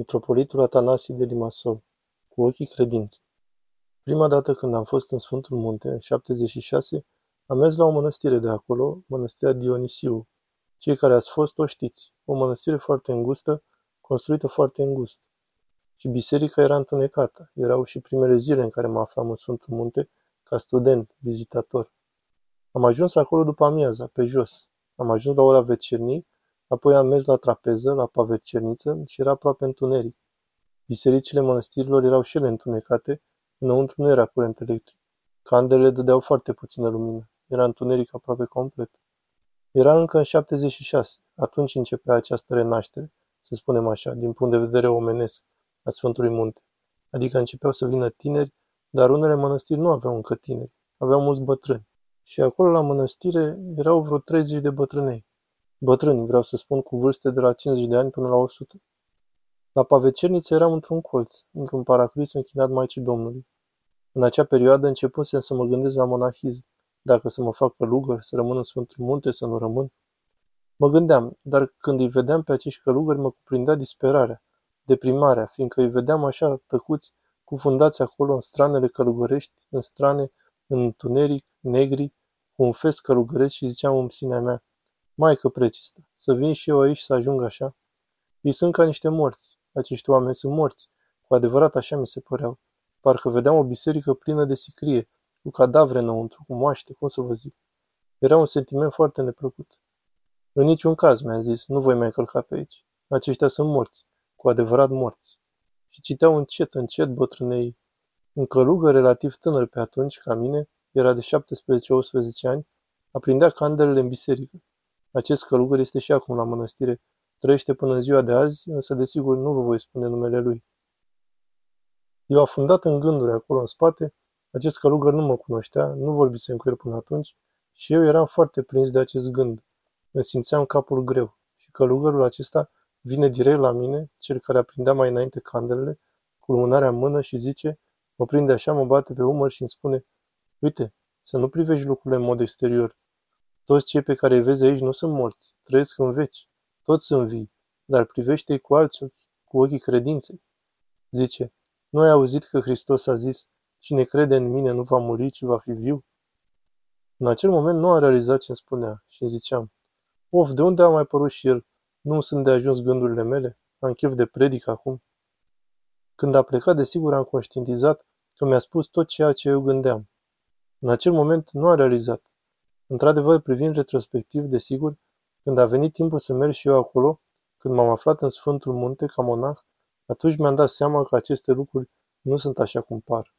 Mitropolitul Atanasie de Limasol, cu ochii credinței. Prima dată când am fost în Sfântul Munte, în 76, am mers la o mănăstire de acolo, mănăstirea Dionisiu. Cei care ați fost o știți. O mănăstire foarte îngustă, construită foarte îngust. Și biserica era întunecată. Erau și primele zile în care mă aflam în Sfântul Munte, ca student, vizitator. Am ajuns acolo după amiaza, pe jos. Am ajuns la ora vecernii Apoi am mers la trapeză, la pavecerniță și era aproape întuneric. Bisericile mănăstirilor erau și ele întunecate, înăuntru nu era curent electric. Candelele dădeau foarte puțină lumină. Era întuneric aproape complet. Era încă în 76. Atunci începea această renaștere, să spunem așa, din punct de vedere omenesc, a Sfântului Munte. Adică începeau să vină tineri, dar unele mănăstiri nu aveau încă tineri. Aveau mulți bătrâni. Și acolo la mănăstire erau vreo 30 de bătrânei. Bătrâni, vreau să spun, cu vârste de la 50 de ani până la 100. La pavecerniță eram într-un colț, într-un paraclis închinat Maicii Domnului. În acea perioadă începusem să mă gândesc la monahism, dacă să mă fac călugăr, să rămân în Sfântul Munte, să nu rămân. Mă gândeam, dar când îi vedeam pe acești călugări mă cuprindea disperarea, deprimarea, fiindcă îi vedeam așa tăcuți, cufundați acolo în stranele călugărești, în strane, în întuneric, negri, cu un fes călugăresc și ziceam în sinea mea, Maică precistă, să vin și eu aici să ajung așa? Ei sunt ca niște morți. Acești oameni sunt morți. Cu adevărat așa mi se păreau. Parcă vedeam o biserică plină de sicrie, cu cadavre înăuntru, cu moaște, cum să vă zic. Era un sentiment foarte neplăcut. În niciun caz, mi-a zis, nu voi mai călca pe aici. Aceștia sunt morți, cu adevărat morți. Și citeau încet, încet bătrânei. Un călugă relativ tânăr pe atunci, ca mine, era de 17-18 ani, aprindea candelele în biserică. Acest călugăr este și acum la mănăstire. Trăiește până în ziua de azi, însă desigur nu vă voi spune numele lui. Eu afundat în gânduri acolo în spate, acest călugăr nu mă cunoștea, nu vorbisem cu el până atunci și eu eram foarte prins de acest gând. Îmi simțeam capul greu și călugărul acesta vine direct la mine, cel care aprindea mai înainte candelele, cu lumânarea în mână și zice, mă prinde așa, mă bate pe umăr și îmi spune, uite, să nu privești lucrurile în mod exterior, toți cei pe care îi vezi aici nu sunt morți, trăiesc în veci. Toți sunt vii, dar privește-i cu alți ochi, cu ochii credinței. Zice, nu ai auzit că Hristos a zis, cine crede în mine nu va muri, ci va fi viu? În acel moment nu am realizat ce îmi spunea și îmi ziceam, of, de unde a mai părut și el? Nu sunt de ajuns gândurile mele? Am chef de predic acum? Când a plecat, desigur am conștientizat că mi-a spus tot ceea ce eu gândeam. În acel moment nu a realizat. Într-adevăr, privind retrospectiv, desigur, când a venit timpul să merg și eu acolo, când m-am aflat în Sfântul Munte ca monah, atunci mi-am dat seama că aceste lucruri nu sunt așa cum par.